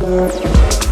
Bye.